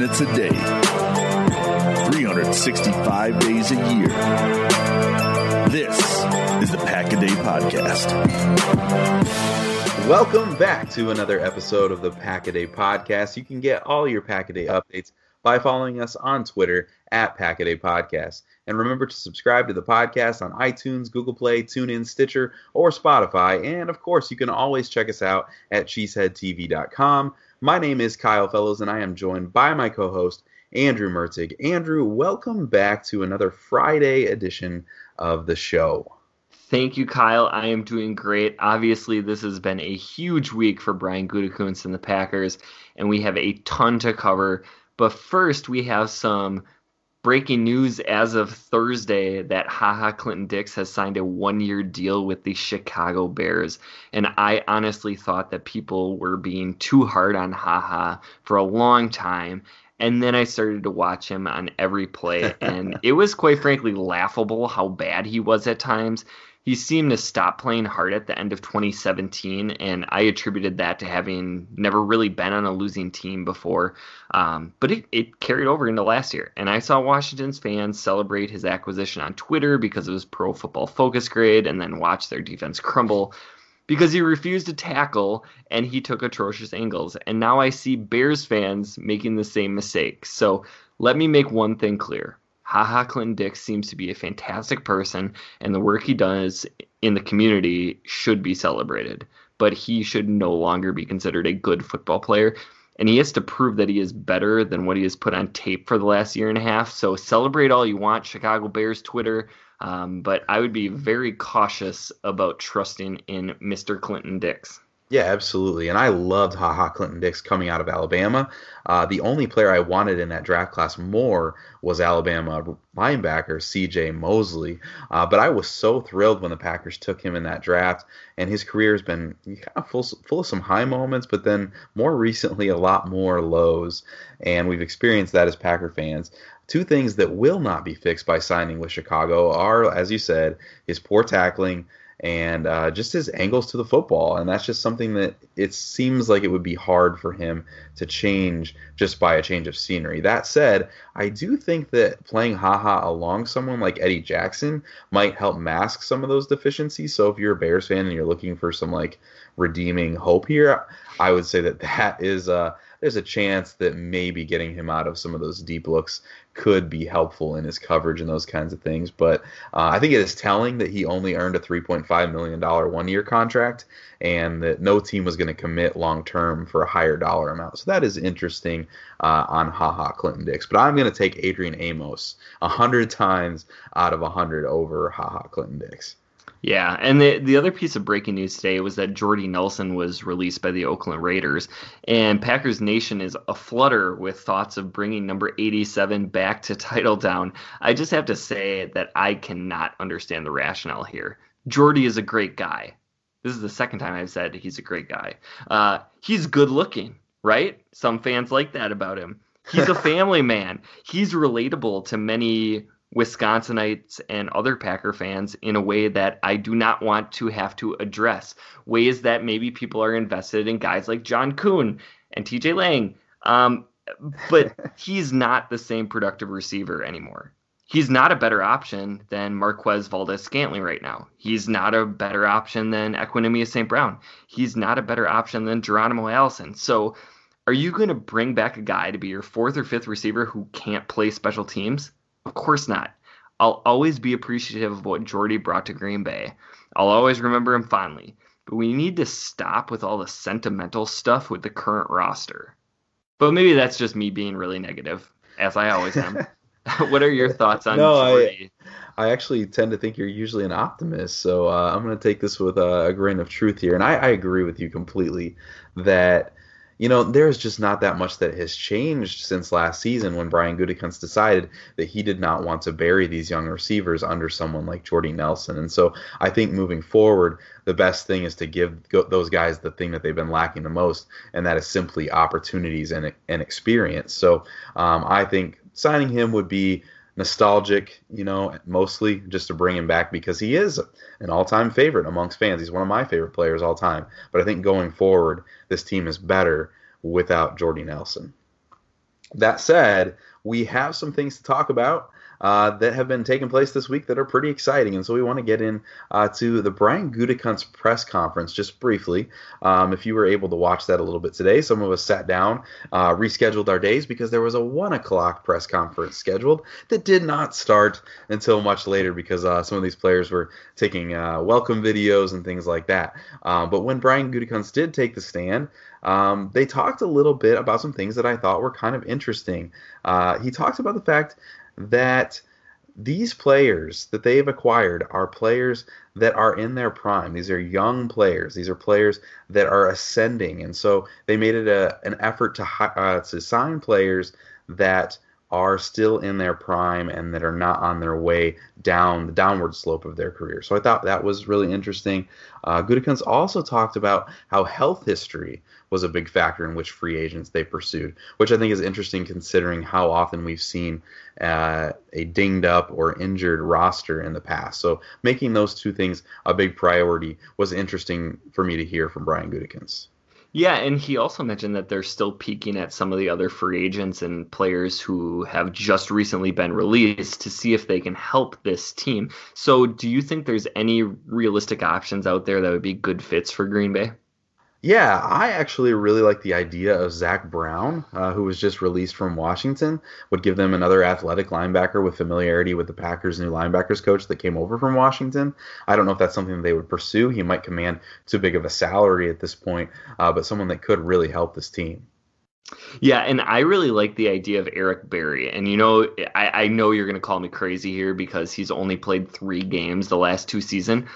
minutes a day, 365 days a year. This is the Pack a Day Podcast. Welcome back to another episode of the Pack a Day Podcast. You can get all your Pack a Day updates by following us on Twitter at Pack a Day Podcast. And remember to subscribe to the podcast on iTunes, Google Play, TuneIn, Stitcher, or Spotify. And of course, you can always check us out at cheeseheadtv.com. My name is Kyle Fellows, and I am joined by my co host, Andrew Mertig. Andrew, welcome back to another Friday edition of the show. Thank you, Kyle. I am doing great. Obviously, this has been a huge week for Brian Gutekunst and the Packers, and we have a ton to cover. But first, we have some breaking news as of Thursday that HaHa Clinton Dix has signed a one year deal with the Chicago Bears. And I honestly thought that people were being too hard on HaHa for a long time. And then I started to watch him on every play, and it was quite frankly laughable how bad he was at times he seemed to stop playing hard at the end of 2017, and I attributed that to having never really been on a losing team before. Um, but it, it carried over into last year, and I saw Washington's fans celebrate his acquisition on Twitter because of his Pro Football Focus grade, and then watch their defense crumble because he refused to tackle and he took atrocious angles. And now I see Bears fans making the same mistake. So let me make one thing clear. HaHa Clinton Dix seems to be a fantastic person, and the work he does in the community should be celebrated. But he should no longer be considered a good football player. And he has to prove that he is better than what he has put on tape for the last year and a half. So celebrate all you want, Chicago Bears Twitter. Um, but I would be very cautious about trusting in Mr. Clinton Dix. Yeah, absolutely. And I loved HaHa Clinton Dix coming out of Alabama. Uh, the only player I wanted in that draft class more was Alabama linebacker CJ Mosley. Uh, but I was so thrilled when the Packers took him in that draft. And his career has been kind of full, full of some high moments, but then more recently, a lot more lows. And we've experienced that as Packer fans. Two things that will not be fixed by signing with Chicago are, as you said, his poor tackling and uh, just his angles to the football. And that's just something that it seems like it would be hard for him to change just by a change of scenery. That said, I do think that playing haha along someone like Eddie Jackson might help mask some of those deficiencies. So if you're a Bears fan and you're looking for some like redeeming hope here, I would say that that is uh, there's a chance that maybe getting him out of some of those deep looks could be helpful in his coverage and those kinds of things. But uh, I think it is telling that he only earned a $3.5 million one year contract and that no team was going to commit long term for a higher dollar amount. So that is interesting uh, on haha Clinton Dix. But I'm going to take Adrian Amos 100 times out of 100 over haha Clinton Dix. Yeah, and the the other piece of breaking news today was that Jordy Nelson was released by the Oakland Raiders, and Packers Nation is aflutter with thoughts of bringing number 87 back to Titletown. I just have to say that I cannot understand the rationale here. Jordy is a great guy. This is the second time I've said he's a great guy. Uh, he's good looking, right? Some fans like that about him. He's a family man. He's relatable to many Wisconsinites and other Packer fans in a way that I do not want to have to address. Ways that maybe people are invested in guys like John Kuhn and TJ Lang. Um, but he's not the same productive receiver anymore. He's not a better option than Marquez Valdes Scantling right now. He's not a better option than Equanimeous St. Brown. He's not a better option than Geronimo Allison. So, are you going to bring back a guy to be your fourth or fifth receiver who can't play special teams? Of course not. I'll always be appreciative of what Jordy brought to Green Bay. I'll always remember him fondly. But we need to stop with all the sentimental stuff with the current roster. But maybe that's just me being really negative, as I always am. what are your thoughts on no, Jordy? I, I actually tend to think you're usually an optimist, so uh, I'm going to take this with a, a, grain of truth here. And I, I agree with you completely that – you know, there's just not that much that has changed since last season when Brian Gutekunst decided that he did not want to bury these young receivers under someone like Jordy Nelson. And so I think moving forward, the best thing is to give those guys the thing that they've been lacking the most, and that is simply opportunities and, and experience. So um, I think signing him would be nostalgic, you know, mostly just to bring him back because he is an all-time favorite amongst fans. He's one of my favorite players all time. But I think going forward, this team is better without Jordy Nelson. that said, we have some things to talk about uh, that have been taking place this week that are pretty exciting. And so we want to get in uh, to the Brian Gutekunst press conference just briefly. Um, if you were able to watch that a little bit today, some of us sat down, uh, rescheduled our days because there was a one o'clock press conference scheduled that did not start until much later because uh, some of these players were taking uh, welcome videos and things like that. Uh, but when Brian Gutekunst did take the stand, um, they talked a little bit about some things that I thought were kind of interesting. Uh, he talked about the fact that these players that they've acquired are players that are in their prime. These are young players. These are players that are ascending, and so they made it a, an effort to uh, to sign players that are still in their prime and that are not on their way down the downward slope of their career. So I thought that was really interesting. Uh, Gutekunst also talked about how health history was a big factor in which free agents they pursued, which I think is interesting considering how often we've seen uh, a dinged up or injured roster in the past. So making those two things a big priority was interesting for me to hear from Brian Gutekunst. Yeah, and he also mentioned that they're still peeking at some of the other free agents and players who have just recently been released to see if they can help this team. So, do you think there's any realistic options out there that would be good fits for Green Bay? Yeah, I actually really like the idea of Zach Brown, uh, who was just released from Washington. Would give them another athletic linebacker with familiarity with the Packers' new linebackers coach that came over from Washington. I don't know if that's something they would pursue. He might command too big of a salary at this point, uh, but someone that could really help this team. Yeah, and I really like the idea of Eric Berry. And you know, I, I know you're going to call me crazy here because he's only played three games the last two seasons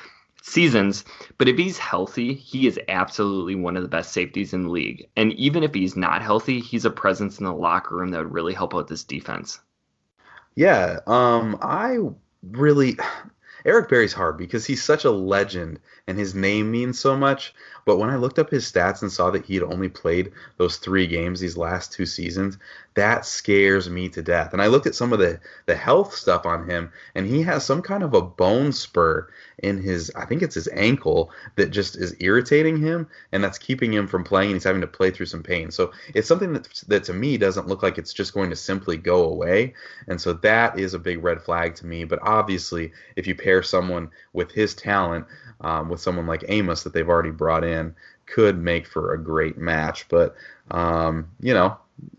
seasons. But if he's healthy, he is absolutely one of the best safeties in the league. And even if he's not healthy, he's a presence in the locker room that would really help out this defense. Yeah, um, I really Eric Berry's hard because he's such a legend and his name means so much. But when I looked up his stats and saw that he had only played those three games these last two seasons, that scares me to death. And I looked at some of the, the health stuff on him, and he has some kind of a bone spur in his, I think it's his ankle, that just is irritating him, and that's keeping him from playing, and he's having to play through some pain. So it's something that, that to me doesn't look like it's just going to simply go away. And so that is a big red flag to me. But obviously, if you pair someone with his talent, um, with someone like Amos that they've already brought in, could make for a great match. But um, you know,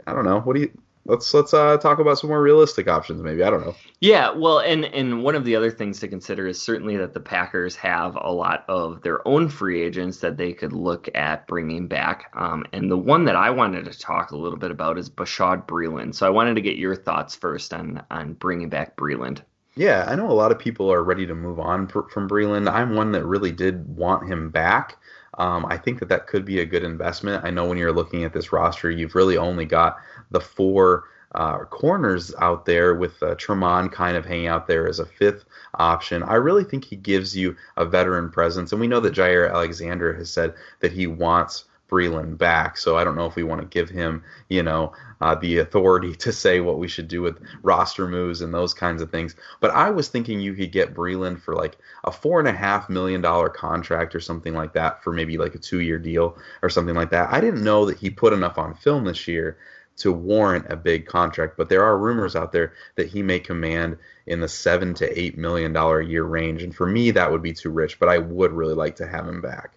I don't know. What do you? Let's let's uh, talk about some more realistic options, maybe. I don't know. Yeah, well, and and one of the other things to consider is certainly that the Packers have a lot of their own free agents that they could look at bringing back. Um, and the one that I wanted to talk a little bit about is Bashaud Breeland. So I wanted to get your thoughts first on on bringing back Breeland. Yeah, I know a lot of people are ready to move on from Breeland. I'm one that really did want him back. Um, I think that that could be a good investment. I know when you're looking at this roster, you've really only got the four uh, corners out there with uh, Tramon kind of hanging out there as a fifth option. I really think he gives you a veteran presence, and we know that Jaire Alexander has said that he wants Breeland back. So I don't know if we want to give him, you know, uh, the authority to say what we should do with roster moves and those kinds of things. But I was thinking you could get Breeland for like a four and a half million dollar contract or something like that for maybe like a two year deal or something like that. I didn't know that he put enough on film this year to warrant a big contract, but there are rumors out there that he may command in the seven to eight million dollar a year range. And for me, that would be too rich, but I would really like to have him back.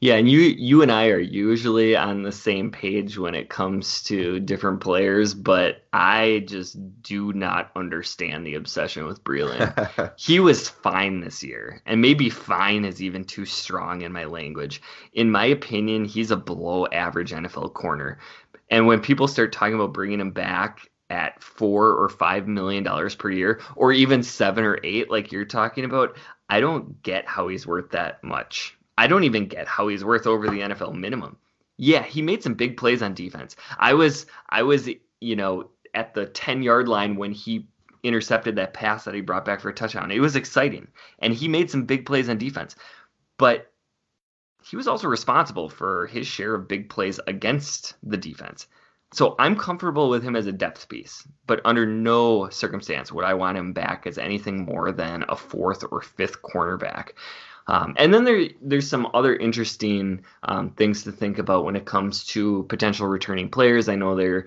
Yeah, and you you and I are usually on the same page when it comes to different players, but I just do not understand the obsession with Breeland. he was fine this year, and maybe fine is even too strong in my language. In my opinion, he's a below average NFL corner. And when people start talking about bringing him back at four or five million dollars per year, or even seven or eight, like you're talking about, I don't get how he's worth that much. I don't even get how he's worth over the NFL minimum. Yeah, he made some big plays on defense. I was I was you know at the 10 yard line when he intercepted that pass that he brought back for a touchdown. It was exciting and he made some big plays on defense. But he was also responsible for his share of big plays against the defense. So I'm comfortable with him as a depth piece, but under no circumstance would I want him back as anything more than a fourth or fifth cornerback. Um, and then there, there's some other interesting um, things to think about when it comes to potential returning players. I know there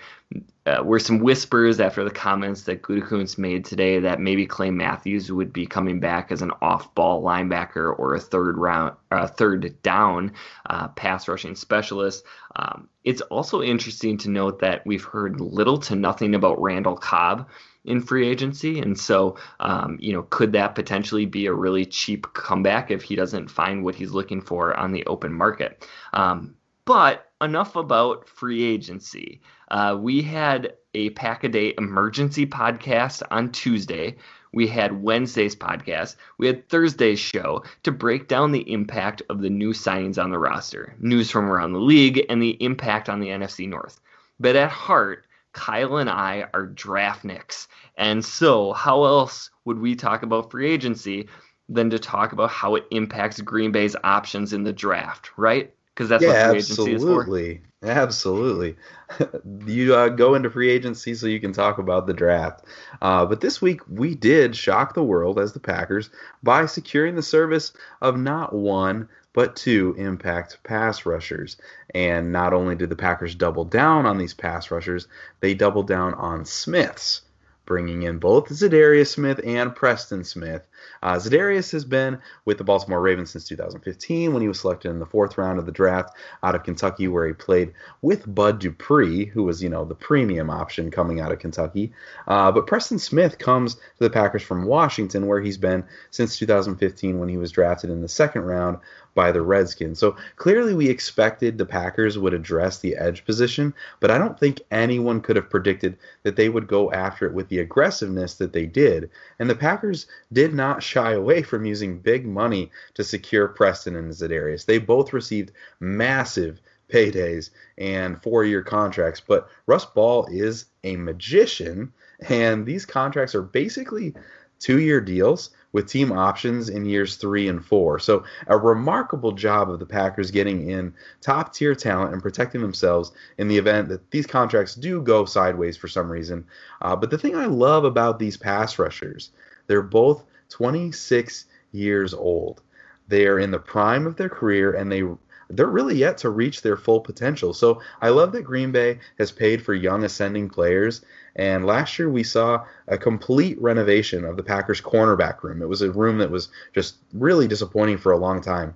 uh, were some whispers after the comments that Gutekunst made today that maybe Clay Matthews would be coming back as an off-ball linebacker or a third round, uh, third down uh, pass rushing specialist. Um, it's also interesting to note that we've heard little to nothing about Randall Cobb in free agency, and so um, you know, could that potentially be a really cheap comeback if he doesn't find what he's looking for on the open market? Um, but enough about free agency. Uh, we had a pack a day emergency podcast on Tuesday. We had Wednesday's podcast. We had Thursday's show to break down the impact of the new signings on the roster, news from around the league, and the impact on the NFC North. But at heart, Kyle and I are draftniks. And so, how else would we talk about free agency than to talk about how it impacts Green Bay's options in the draft, right? because that's yeah, what free agency is for. Absolutely. you uh, go into free agency so you can talk about the draft. Uh, but this week we did shock the world as the Packers by securing the service of not one but two impact pass rushers. And not only did the Packers double down on these pass rushers, they doubled down on Smiths bringing in both Za'Darius Smith and Preston Smith. Uh, Za'Darius has been with the Baltimore Ravens since 2015 when he was selected in the fourth round of the draft out of Kentucky, where he played with Bud Dupree, who was, you know, the premium option coming out of Kentucky. Uh, but Preston Smith comes to the Packers from Washington, where he's been since 2015 when he was drafted in the second round by the Redskins. So clearly, we expected the Packers would address the edge position, but I don't think anyone could have predicted that they would go after it with the aggressiveness that they did. And the Packers did not shy away from using big money to secure Preston and Za'Darius. They both received massive paydays and four year contracts, but Russ Ball is a magician, and these contracts are basically two year deals with team options in years three and four. So, a remarkable job of the Packers getting in top tier talent and protecting themselves in the event that these contracts do go sideways for some reason. Uh, but the thing I love about these pass rushers, they're both 26 years old. They are in the prime of their career and they they're really yet to reach their full potential. So I love that Green Bay has paid for young ascending players and last year we saw a complete renovation of the Packers cornerback room. It was a room that was just really disappointing for a long time.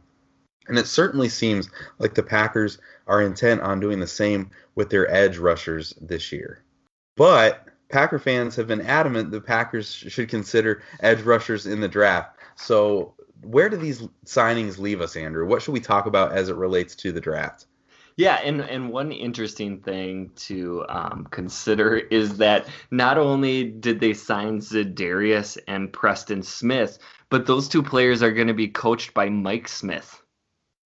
And it certainly seems like the Packers are intent on doing the same with their edge rushers this year. But Packer fans have been adamant the Packers should consider edge rushers in the draft. So, where do these signings leave us, Andrew? What should we talk about as it relates to the draft? Yeah, and, and one interesting thing to um, consider is that not only did they sign Za'Darius and Preston Smith, but those two players are going to be coached by Mike Smith.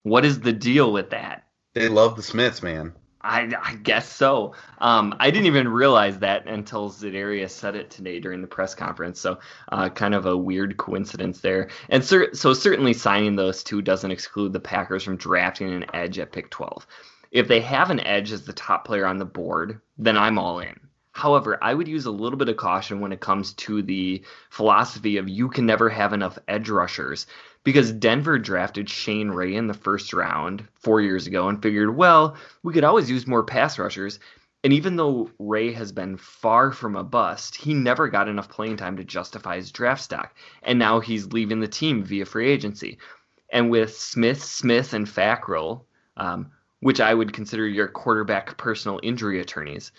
What is the deal with that? They love the Smiths, man. I, I guess so. Um, I didn't even realize that until Za'Darius said it today during the press conference. So, uh, kind of a weird coincidence there. And cer- so, certainly signing those two doesn't exclude the Packers from drafting an edge at pick 12. If they have an edge as the top player on the board, then I'm all in. However, I would use a little bit of caution when it comes to the philosophy of you can never have enough edge rushers because Denver drafted Shane Ray in the first round four years ago and figured, well, we could always use more pass rushers. And even though Ray has been far from a bust, he never got enough playing time to justify his draft stock. And now he's leaving the team via free agency. And with Smith, Smith, and Fackrell, um, which I would consider your quarterback personal injury attorneys,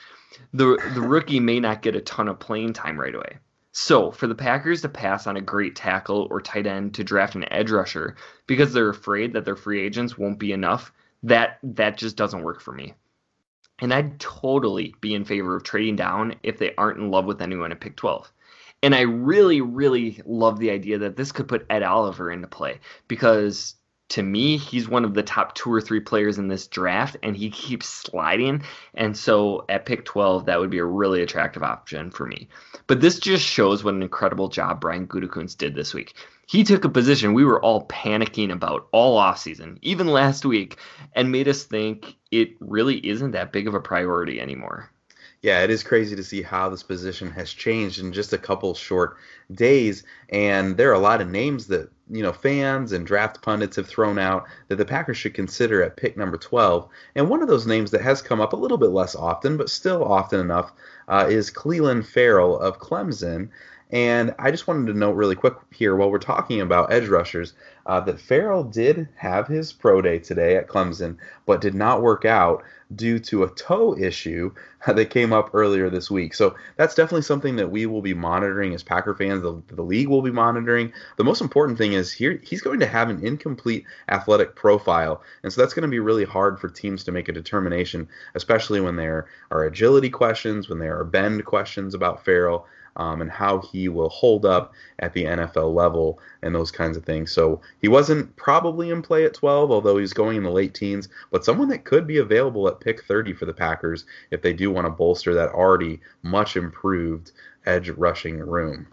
the the rookie may not get a ton of playing time right away. So, for the Packers to pass on a great tackle or tight end to draft an edge rusher because they're afraid that their free agents won't be enough, that that just doesn't work for me. And I'd totally be in favor of trading down if they aren't in love with anyone at pick 12. And I really, really love the idea that this could put Ed Oliver into play because to me, he's one of the top two or three players in this draft, and he keeps sliding. And so at pick 12, that would be a really attractive option for me. But this just shows what an incredible job Brian Gutekunst did this week. He took a position we were all panicking about all offseason, even last week, and made us think it really isn't that big of a priority anymore. Yeah, it is crazy to see how this position has changed in just a couple short days. And there are a lot of names that, you know, fans and draft pundits have thrown out that the Packers should consider at pick number 12. And one of those names that has come up a little bit less often, but still often enough, uh, is Clelin Ferrell of Clemson. And I just wanted to note really quick here while we're talking about edge rushers uh, that Ferrell did have his pro day today at Clemson, but did not work out due to a toe issue that came up earlier this week. So that's definitely something that we will be monitoring as Packer fans. The, the league will be monitoring. The most important thing is here he's going to have an incomplete athletic profile, and so that's going to be really hard for teams to make a determination, especially when there are agility questions, when there are bend questions about Ferrell um, and how he will hold up at the NFL level and those kinds of things. So he wasn't probably in play at 12, although he's going in the late teens, but someone that could be available at pick 30 for the Packers if they do want to bolster that already much improved edge rushing room.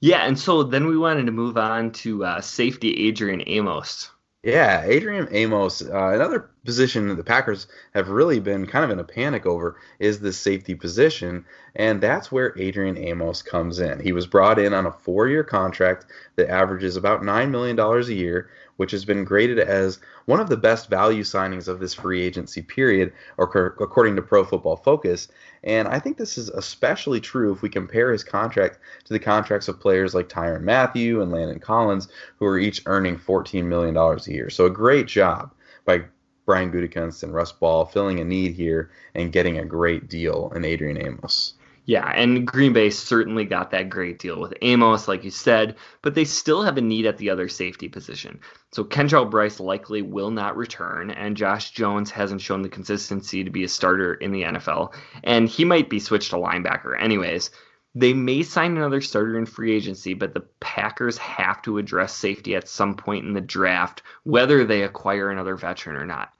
Yeah, and so then we wanted to move on to uh, safety Adrian Amos. Yeah, Adrian Amos, uh, another position that the Packers have really been kind of in a panic over is the safety position, and that's where Adrian Amos comes in. He was brought in on a four year contract that averages about $9 million a year, which has been graded as one of the best value signings of this free agency period, or according to Pro Football Focus. And I think this is especially true if we compare his contract to the contracts of players like Tyrann Mathieu and Landon Collins, who are each earning $14 million a year. So a great job by Brian Gutekunst and Russ Ball filling a need here and getting a great deal in Adrian Amos. Yeah, and Green Bay certainly got that great deal with Amos, like you said, but they still have a need at the other safety position. So Kentrell Brice likely will not return, and Josh Jones hasn't shown the consistency to be a starter in the NFL, and he might be switched to linebacker anyways. They may sign another starter in free agency, but the Packers have to address safety at some point in the draft, whether they acquire another veteran or not.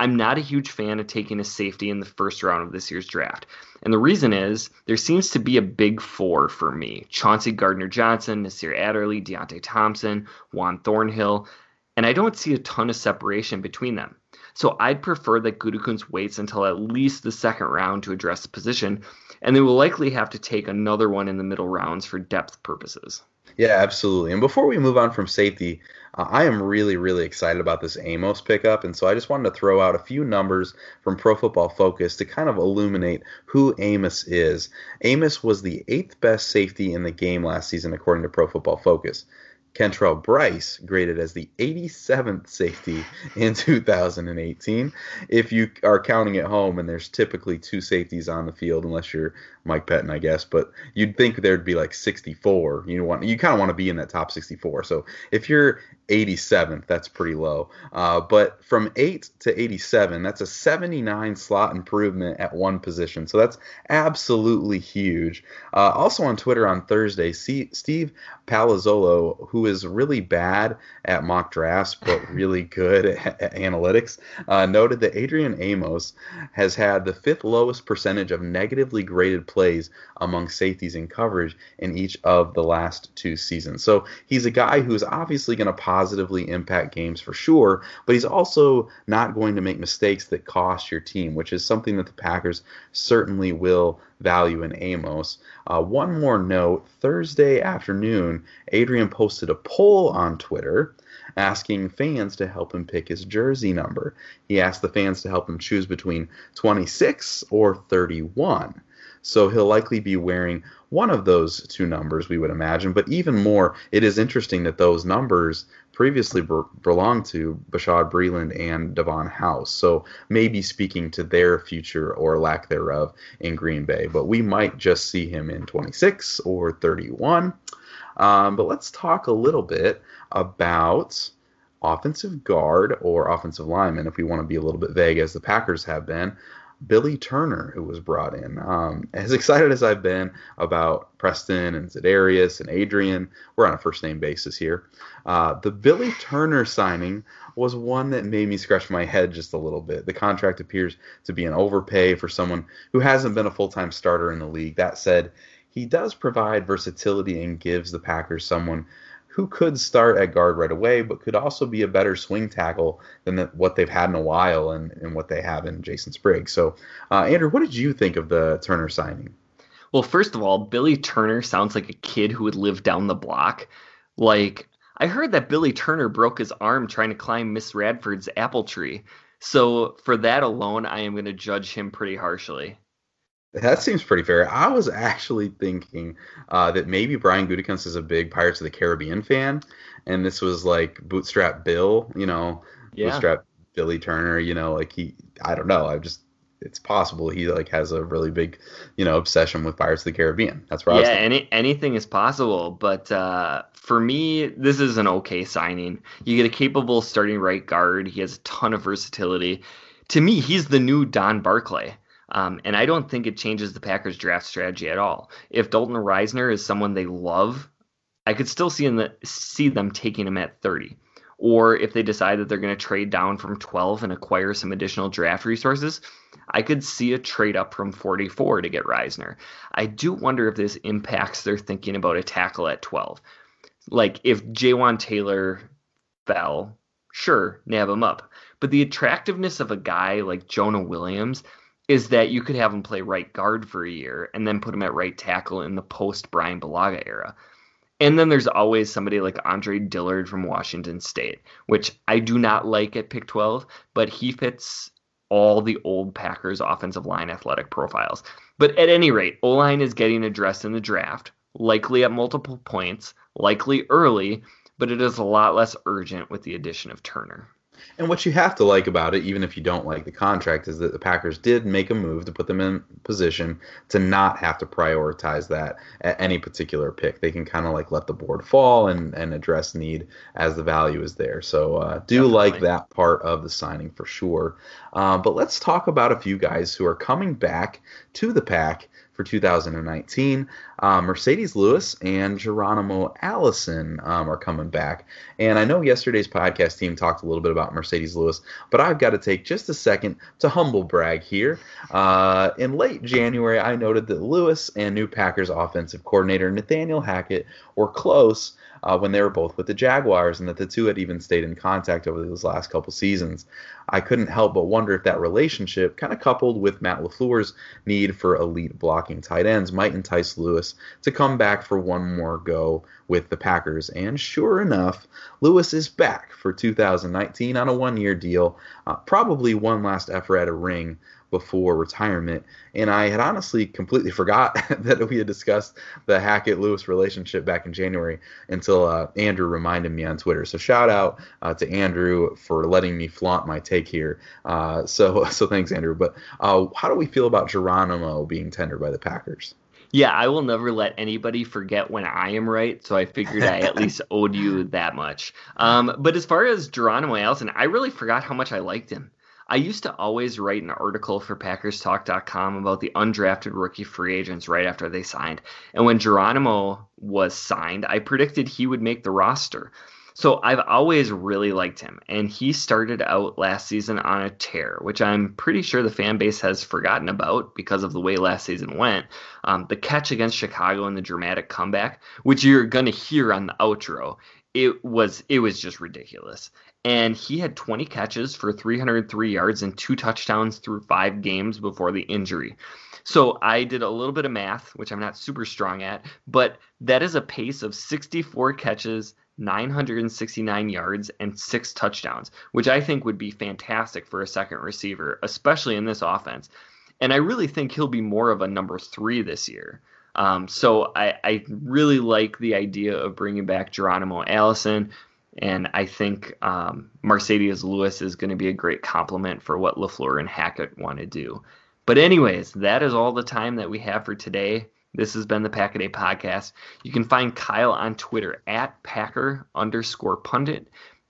I'm not a huge fan of taking a safety in the first round of this year's draft. And the reason is there seems to be a big four for me Chauncey Gardner Johnson, Nasir Adderley, Deionte Thompson, Juan Thornhill, and I don't see a ton of separation between them. So I'd prefer that Gutekunst waits until at least the second round to address the position, and they will likely have to take another one in the middle rounds for depth purposes. Yeah, absolutely. And before we move on from safety, uh, I am really, really excited about this Amos pickup. And so I just wanted to throw out a few numbers from Pro Football Focus to kind of illuminate who Amos is. Amos was the eighth best safety in the game last season, according to Pro Football Focus. Kentrell Brice graded as the 87th safety in 2018. If you are counting at home, and there's typically two safeties on the field, unless you're Mike Pettine, I guess, but you'd think there'd be like 64. You want you kind of want to be in that top 64. So if you're 87th, that's pretty low. Uh, but from 8 to 87, that's a 79 slot improvement at one position. So that's absolutely huge. Uh, also on Twitter on Thursday, see, Steve Palazzolo, who is really bad at mock drafts but really good at, at analytics, uh, noted that Adrian Amos has had the fifth lowest percentage of negatively graded plays among safeties in coverage in each of the last two seasons. So he's a guy who's obviously going to positively impact games for sure, but he's also not going to make mistakes that cost your team, which is something that the Packers certainly will value in Amos. Uh, one more note Thursday afternoon, Adrian posted a poll on Twitter asking fans to help him pick his jersey number. He asked the fans to help him choose between 26 or 31. So he'll likely be wearing one of those two numbers, we would imagine. But even more, it is interesting that those numbers previously belonged to Bashaud Breeland and Devon House. So maybe speaking to their future or lack thereof in Green Bay. But we might just see him in 26 or 31. Um, but let's talk a little bit about offensive guard or offensive lineman, if we want to be a little bit vague, as the Packers have been. Billy Turner, who was brought in. Um, as excited as I've been about Preston and Za'Darius and Adrian, we're on a first name basis here. Uh, the Billy Turner signing was one that made me scratch my head just a little bit. The contract appears to be an overpay for someone who hasn't been a full time starter in the league. That said, he does provide versatility and gives the Packers someone who could start at guard right away, but could also be a better swing tackle than the, what they've had in a while and, and what they have in Jason Spriggs. So, uh, Andrew, what did you think of the Turner signing? Well, first of all, Billy Turner sounds like a kid who would live down the block. Like, I heard that Billy Turner broke his arm trying to climb Miss Radford's apple tree. So, for that alone, I am going to judge him pretty harshly. That seems pretty fair. I was actually thinking uh, that maybe Brian Gutekunst is a big Pirates of the Caribbean fan, and this was like Bootstrap Bill, you know, yeah. Bootstrap Billy Turner, you know, like he, I don't know. I just it's possible he like has a really big, you know, obsession with Pirates of the Caribbean. That's right. Yeah, any anything is possible. But uh, for me, this is an okay signing. You get a capable starting right guard. He has a ton of versatility. To me, he's the new Don Barclay. Um, and I don't think it changes the Packers draft strategy at all. If Dalton Risner is someone they love, I could still see, the, see them taking him at 30 or if they decide that they're going to trade down from 12 and acquire some additional draft resources, I could see a trade up from 44 to get Risner. I do wonder if this impacts their thinking about a tackle at 12. Like if Jawaan Taylor fell, sure, nab him up. But the attractiveness of a guy like Jonah Williams is that you could have him play right guard for a year and then put him at right tackle in the post Brian Bulaga era. And then there's always somebody like Andre Dillard from Washington State, which I do not like at pick 12, but he fits all the old Packers offensive line athletic profiles. But at any rate, O line is getting addressed in the draft, likely at multiple points, likely early, but it is a lot less urgent with the addition of Turner. And what you have to like about it, even if you don't like the contract, is that the Packers did make a move to put them in position to not have to prioritize that at any particular pick. They can kind of like let the board fall and, and address need as the value is there. So uh, do Definitely. like that part of the signing for sure. Uh, but let's talk about a few guys who are coming back to the pack for 2019. Uh, Marcedes Lewis and Geronimo Allison um, are coming back. And I know yesterday's podcast team talked a little bit about Marcedes Lewis, but I've got to take just a second to humble brag here. Uh, in late January, I noted that Lewis and new Packers offensive coordinator Nathaniel Hackett were close uh, when they were both with the Jaguars, and that the two had even stayed in contact over those last couple seasons. I couldn't help but wonder if that relationship, kind of coupled with Matt LaFleur's need for elite blocking tight ends, might entice Lewis to come back for one more go with the Packers. And sure enough, Lewis is back for 2019 on a one year deal, uh, probably one last effort at a ring before retirement. And I had honestly completely forgot that we had discussed the Hackett Lewis relationship back in January until uh, Andrew reminded me on Twitter. So shout out uh, to Andrew for letting me flaunt my take here. Uh, so so thanks, Andrew. But uh, how do we feel about Geronimo being tendered by the Packers? Yeah, I will never let anybody forget when I am right, so I figured I at least owed you that much. Um, but as far as Geronimo Allison, I really forgot how much I liked him. I used to always write an article for PackersTalk.com about the undrafted rookie free agents right after they signed. And when Geronimo was signed, I predicted he would make the roster. So I've always really liked him. And he started out last season on a tear, which I'm pretty sure the fan base has forgotten about because of the way last season went. Um, the catch against Chicago and the dramatic comeback, which you're going to hear on the outro, it was it was just ridiculous and he had 20 catches for 303 yards and two touchdowns through five games before the injury. So I did a little bit of math, which I'm not super strong at, but that is a pace of 64 catches, 969 yards, and six touchdowns, which I think would be fantastic for a second receiver, especially in this offense. And I really think he'll be more of a number three this year. Um, so I, I, really like the idea of bringing back Geronimo Allison. And I think um, Marcedes Lewis is going to be a great complement for what LaFleur and Hackett want to do. But, anyways, that is all the time that we have for today. This has been the Pack a podcast. You can find Kyle on Twitter at Packer underscore pundit,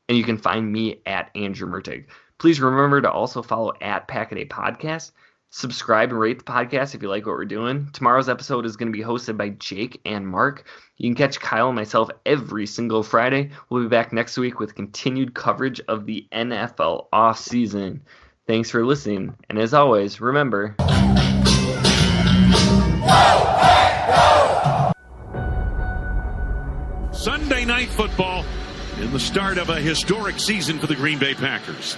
and you can find me at Andrew Mertig. Please remember to also follow at Pack a podcast subscribe and rate the podcast if you like what we're doing. Tomorrow's episode is going to be hosted by Jake and Mark. You can catch Kyle and myself every single Friday. We'll be back next week with continued coverage of the NFL off season. Thanks for listening, and as always, remember. Sunday night football in the start of a historic season for the Green Bay Packers.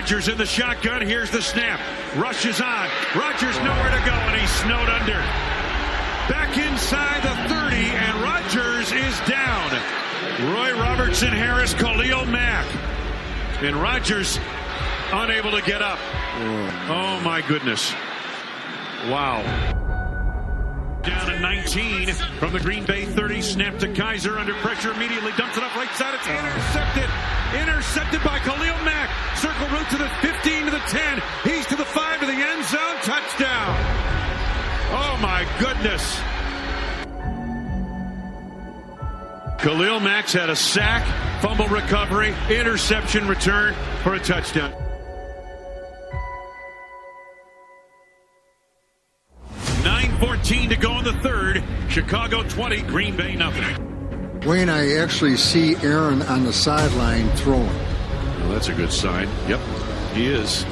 Rodgers in the shotgun. Here's the snap. Rushes on. Rodgers nowhere to go, and he's snowed under. Back inside the 30, and Rodgers is down. Roy Robertson Harris, Khalil Mack. And Rodgers unable to get up. Oh, oh my goodness. Wow. Down at 19 from the Green Bay 30. Snap to Kizer under pressure immediately. Dumps it up right side. It's intercepted. Intercepted by Khalil Mack. Circle route to the 15 to the 10. He's to the 5 to the end zone. Touchdown. Oh my goodness. Khalil Mack's had a sack, fumble recovery, interception return for a touchdown. Chicago 20, Green Bay nothing. Wayne, I actually see Aaron on the sideline throwing. Well, that's a good sign. Yep, he is.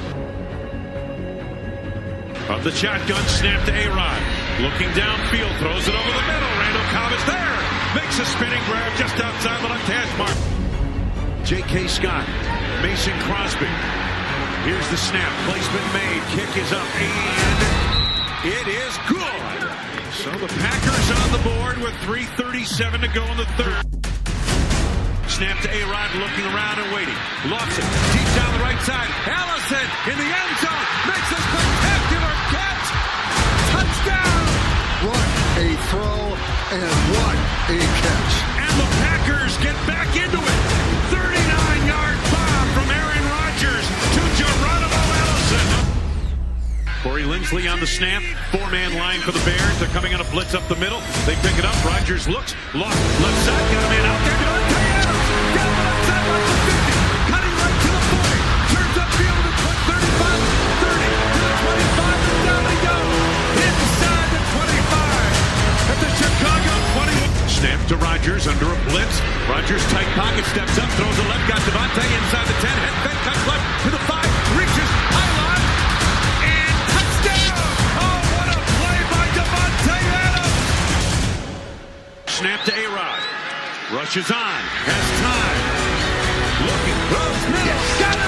Of the shotgun, snap to A-Rod. Looking downfield, throws it over the middle. Randall Cobb is there. Makes a spinning grab just outside the left hash mark. J.K. Scott, Mason Crosby. Here's the snap. Placement made. Kick is up, and it is good. So the Packers on the board with 3.37 to go in the third. Snap to A-Rod, looking around and waiting. Lost it. Deep down the right side. Allison in the end zone. Makes a spectacular catch. Touchdown. What a throw and what a catch. And the Packers get back into it. Corey Linsley on the snap. Four-man line for the Bears. They're coming on a blitz up the middle. They pick it up. Rodgers looks. Lost left side. Got a man out there. Davante Adams. The left side like the 50. Cutting right to the 40. Turns upfield and put 35, 30 to the 25. And down they go. Inside the 25. At the Chicago 20. Snap to Rodgers under a blitz. Rodgers tight pocket. Steps up. Throws a left. Got Davante inside the 10. Head fake. Cuts left to the Snap to A-Rod. Rushes on. Has time. Looking. Throws middle. Got his